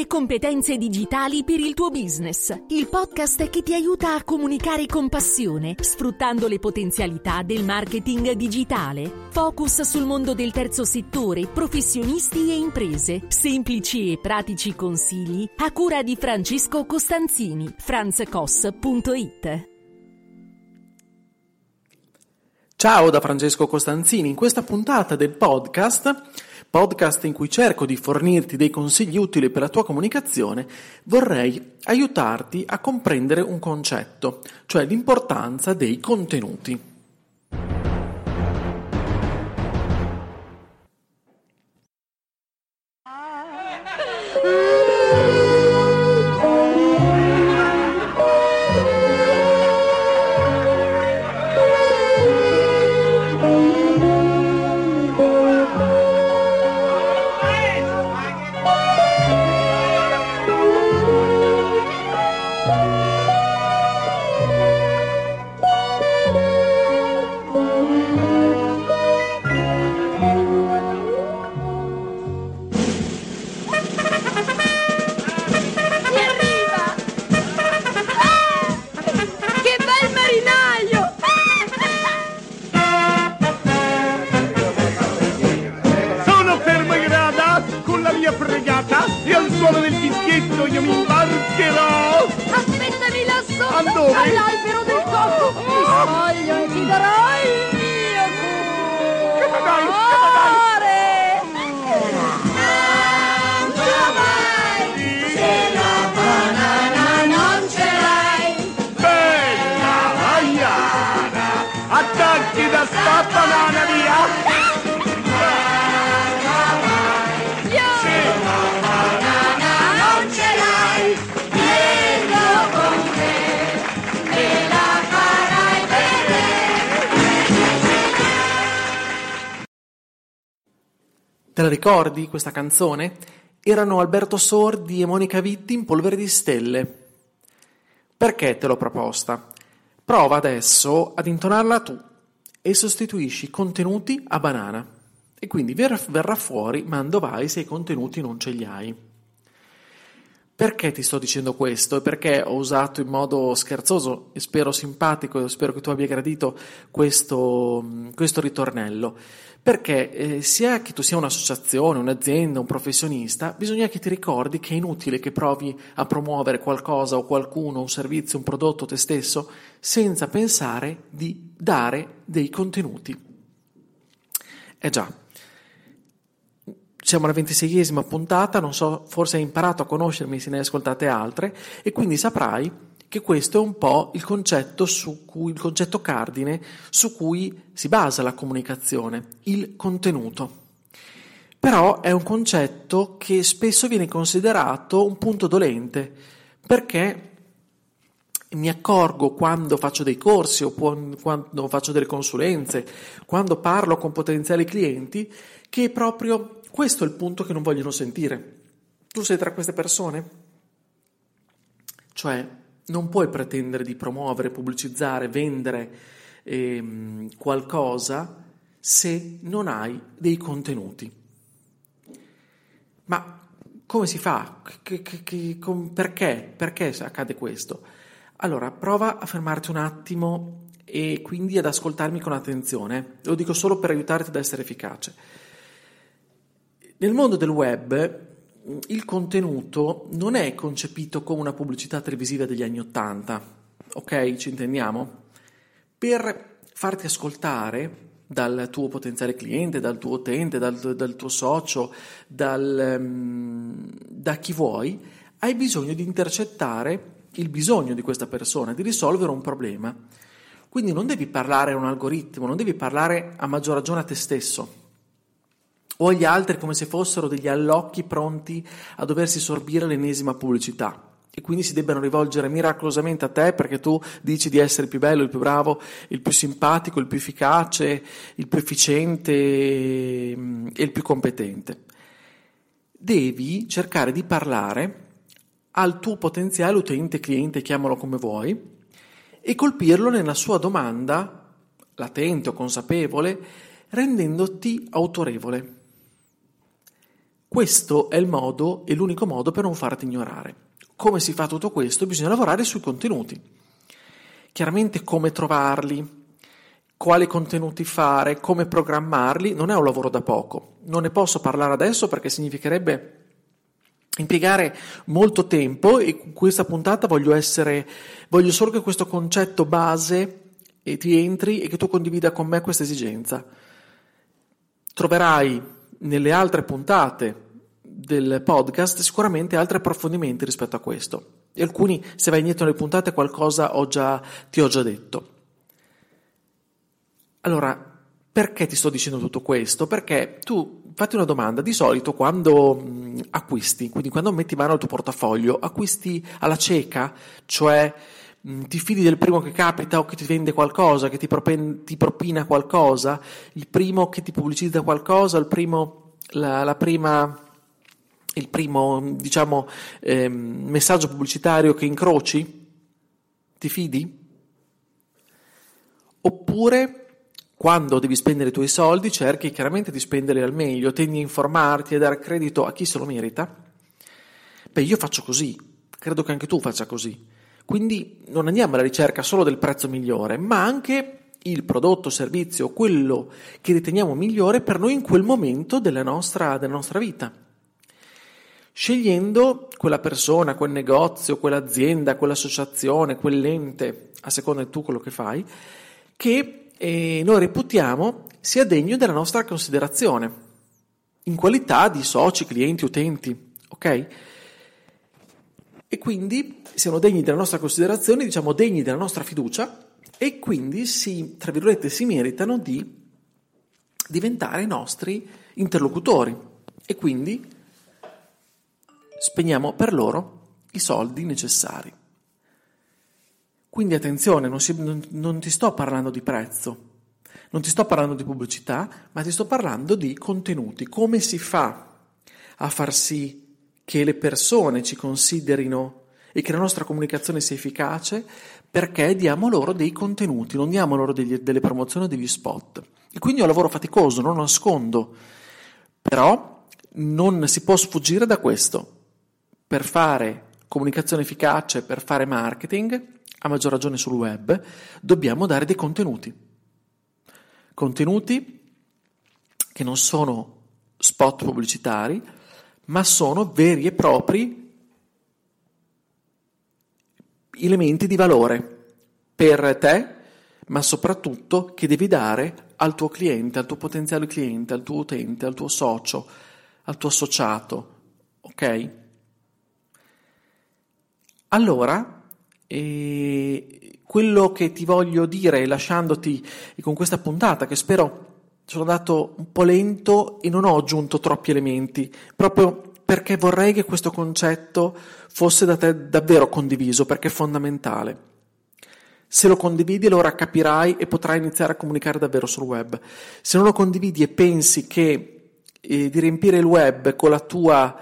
e competenze digitali per il tuo business. Il podcast che ti aiuta a comunicare con passione, sfruttando le potenzialità del marketing digitale. Focus sul mondo del terzo settore, professionisti e imprese. Semplici e pratici consigli a cura di Francesco Costanzini. franzcos.it Ciao da Francesco Costanzini. In questa puntata del podcast, podcast in cui cerco di fornirti dei consigli utili per la tua comunicazione, vorrei aiutarti a comprendere un concetto, cioè l'importanza dei contenuti. Dove? All'albero del cocco. Mi spoglio e ti darò Te la ricordi questa canzone? Erano Alberto Sordi e Monica Vitti in Polvere di Stelle. Perché te l'ho proposta? Prova adesso ad intonarla tu e sostituisci contenuti a banana. E quindi ver- verrà fuori mando vai se i contenuti non ce li hai. Perché ti sto dicendo questo? E perché ho usato in modo scherzoso e spero simpatico, e spero che tu abbia gradito questo, questo ritornello? Perché eh, sia che tu sia un'associazione, un'azienda, un professionista, bisogna che ti ricordi che è inutile che provi a promuovere qualcosa o qualcuno, un servizio, un prodotto, te stesso, senza pensare di dare dei contenuti. Eh già, siamo alla ventiseiesima puntata, non so, forse hai imparato a conoscermi se ne hai ascoltate altre e quindi saprai che questo è un po' il concetto, cui, il concetto cardine su cui si basa la comunicazione, il contenuto. Però è un concetto che spesso viene considerato un punto dolente, perché mi accorgo quando faccio dei corsi o quando faccio delle consulenze, quando parlo con potenziali clienti, che proprio questo è il punto che non vogliono sentire. Tu sei tra queste persone? Cioè, non puoi pretendere di promuovere, pubblicizzare, vendere ehm, qualcosa se non hai dei contenuti. Ma come si fa? Perché? Perché accade questo? Allora, prova a fermarti un attimo e quindi ad ascoltarmi con attenzione. Lo dico solo per aiutarti ad essere efficace. Nel mondo del web il contenuto non è concepito come una pubblicità televisiva degli anni Ottanta, ok? Ci intendiamo? Per farti ascoltare dal tuo potenziale cliente, dal tuo utente, dal, dal tuo socio, dal, um, da chi vuoi, hai bisogno di intercettare il bisogno di questa persona, di risolvere un problema. Quindi non devi parlare a un algoritmo, non devi parlare a maggior ragione a te stesso o agli altri come se fossero degli allocchi pronti a doversi sorbire l'ennesima pubblicità e quindi si debbano rivolgere miracolosamente a te perché tu dici di essere il più bello, il più bravo, il più simpatico, il più efficace, il più efficiente mm, e il più competente. Devi cercare di parlare al tuo potenziale utente, cliente, chiamalo come vuoi, e colpirlo nella sua domanda, latente o consapevole, rendendoti autorevole. Questo è il modo e l'unico modo per non farti ignorare. Come si fa tutto questo? Bisogna lavorare sui contenuti. Chiaramente come trovarli, quali contenuti fare, come programmarli, non è un lavoro da poco. Non ne posso parlare adesso perché significherebbe impiegare molto tempo e in questa puntata voglio essere voglio solo che questo concetto base e ti entri e che tu condivida con me questa esigenza. Troverai nelle altre puntate del podcast sicuramente altri approfondimenti rispetto a questo. E alcuni, se vai indietro nelle puntate, qualcosa ho già, ti ho già detto. Allora, perché ti sto dicendo tutto questo? Perché tu fatti una domanda, di solito quando mh, acquisti, quindi quando metti mano al tuo portafoglio, acquisti alla cieca, cioè ti fidi del primo che capita o che ti vende qualcosa, che ti, propen- ti propina qualcosa, il primo che ti pubblicizza qualcosa, il primo, la, la prima il primo, diciamo, eh, messaggio pubblicitario che incroci? Ti fidi? Oppure quando devi spendere i tuoi soldi cerchi chiaramente di spenderli al meglio, tendi a informarti e dare credito a chi se lo merita? Beh, io faccio così, credo che anche tu faccia così. Quindi non andiamo alla ricerca solo del prezzo migliore, ma anche il prodotto, servizio, quello che riteniamo migliore per noi in quel momento della nostra, della nostra vita scegliendo quella persona, quel negozio, quell'azienda, quell'associazione, quell'ente, a seconda di tu quello che fai, che eh, noi reputiamo sia degno della nostra considerazione, in qualità di soci, clienti, utenti, ok? E quindi siano degni della nostra considerazione, diciamo degni della nostra fiducia e quindi si, tra virgolette, si meritano di diventare i nostri interlocutori e quindi spegniamo per loro i soldi necessari. Quindi attenzione, non, si, non, non, ti sto parlando di prezzo, non ti sto parlando di pubblicità, ma ti sto parlando di contenuti. Come si fa a far sì che le persone ci considerino e che la nostra comunicazione sia efficace? Perché diamo loro dei contenuti, non diamo loro degli, delle promozioni o degli spot. E quindi è un lavoro faticoso, non nascondo, però non si può sfuggire da questo per fare comunicazione efficace, per fare marketing, a maggior ragione sul web, dobbiamo dare dei contenuti. Contenuti che non sono spot pubblicitari, ma sono veri e propri elementi di valore per te, ma soprattutto che devi dare al tuo cliente, al tuo potenziale cliente, al tuo utente, al tuo socio, al tuo associato. Ok? Allora, eh, quello che ti voglio dire, lasciandoti con questa puntata, che spero sono andato un po' lento e non ho aggiunto troppi elementi, proprio perché vorrei che questo concetto fosse da te davvero condiviso, perché è fondamentale. Se lo condividi allora capirai e potrai iniziare a comunicare davvero sul web. Se non lo condividi e pensi che eh, di riempire il web con la tua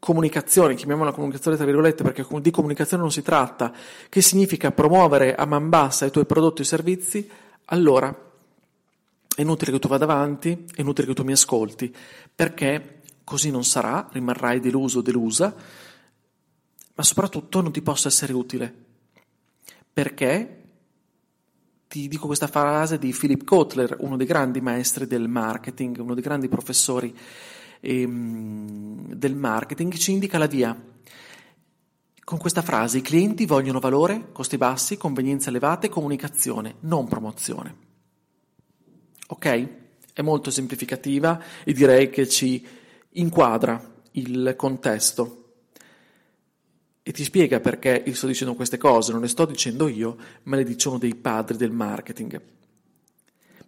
comunicazione, chiamiamola comunicazione tra virgolette perché di comunicazione non si tratta, che significa promuovere a man bassa i tuoi prodotti e servizi, allora è inutile che tu vada avanti, è inutile che tu mi ascolti, perché così non sarà, rimarrai deluso o delusa, ma soprattutto non ti posso essere utile. Perché ti dico questa frase di Philip Kotler, uno dei grandi maestri del marketing, uno dei grandi professori ehm, del marketing ci indica la via. Con questa frase i clienti vogliono valore, costi bassi, convenienze elevate, comunicazione, non promozione. Ok? È molto semplificativa e direi che ci inquadra il contesto e ti spiega perché io sto dicendo queste cose, non le sto dicendo io, ma le dicono dei padri del marketing.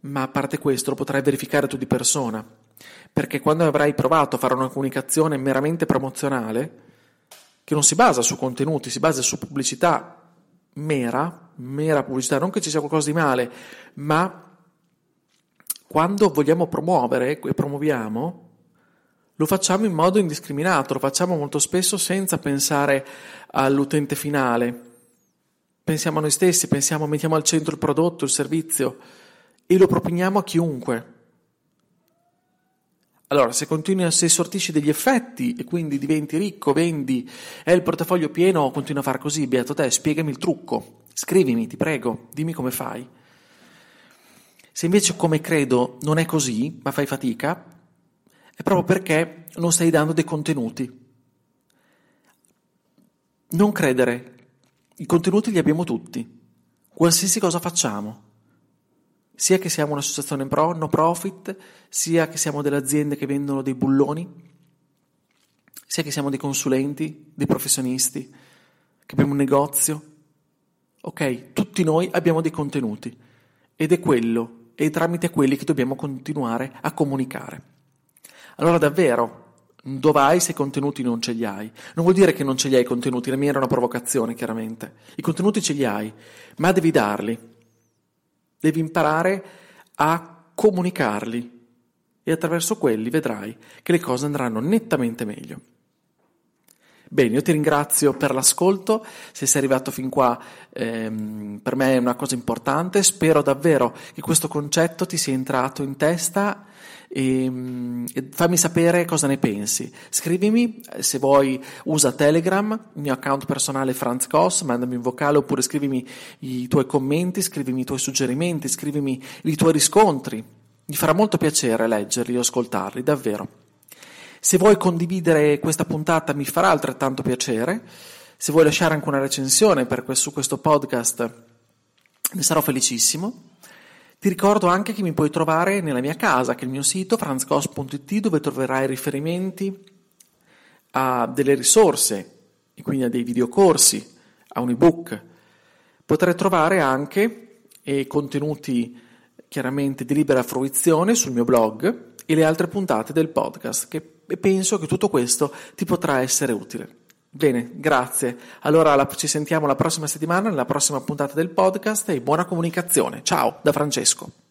Ma a parte questo lo potrai verificare tu di persona perché quando avrai provato a fare una comunicazione meramente promozionale, che non si basa su contenuti, si basa su pubblicità mera, mera pubblicità, non che ci sia qualcosa di male, ma quando vogliamo promuovere e promuoviamo, lo facciamo in modo indiscriminato, lo facciamo molto spesso senza pensare all'utente finale. Pensiamo a noi stessi, pensiamo, mettiamo al centro il prodotto, il servizio e lo proponiamo a chiunque. Allora, se continui, se sortisci degli effetti e quindi diventi ricco, vendi, hai il portafoglio pieno, continua a fare così, beato te, spiegami il trucco, scrivimi, ti prego, dimmi come fai. Se invece come credo non è così, ma fai fatica, è proprio perché non stai dando dei contenuti. Non credere, i contenuti li abbiamo tutti, qualsiasi cosa facciamo sia che siamo un'associazione pro, no profit, sia che siamo delle aziende che vendono dei bulloni, sia che siamo dei consulenti, dei professionisti, che abbiamo un negozio. Ok, tutti noi abbiamo dei contenuti ed è quello, e tramite quelli che dobbiamo continuare a comunicare. Allora davvero, dove hai se i contenuti non ce li hai? Non vuol dire che non ce li hai i contenuti, la mia era una provocazione chiaramente. I contenuti ce li hai, ma devi darli Devi imparare a comunicarli e attraverso quelli vedrai che le cose andranno nettamente meglio. Bene, io ti ringrazio per l'ascolto, se sei arrivato fin qua ehm, per me è una cosa importante, spero davvero che questo concetto ti sia entrato in testa e, ehm, e, fammi sapere cosa ne pensi. Scrivimi se vuoi, usa Telegram, il mio account personale Franz Koss, mandami un vocale oppure scrivimi i tuoi commenti, scrivimi i tuoi suggerimenti, scrivimi i tuoi riscontri. Mi farà molto piacere leggerli o ascoltarli, davvero. Se vuoi condividere questa puntata mi farà altrettanto piacere. Se vuoi lasciare anche una recensione questo, su questo podcast ne sarò felicissimo. Ti ricordo anche che mi puoi trovare nella mia casa, che è il mio sito franzcos.it, dove troverai riferimenti a delle risorse, e quindi a dei videocorsi, a un ebook. Potrai trovare anche eh, contenuti chiaramente di libera fruizione sul mio blog e le altre puntate del podcast, che penso che tutto questo ti potrà essere utile. Bene, grazie. Allora ci sentiamo la prossima settimana, nella prossima puntata del podcast e buona comunicazione. Ciao da Francesco.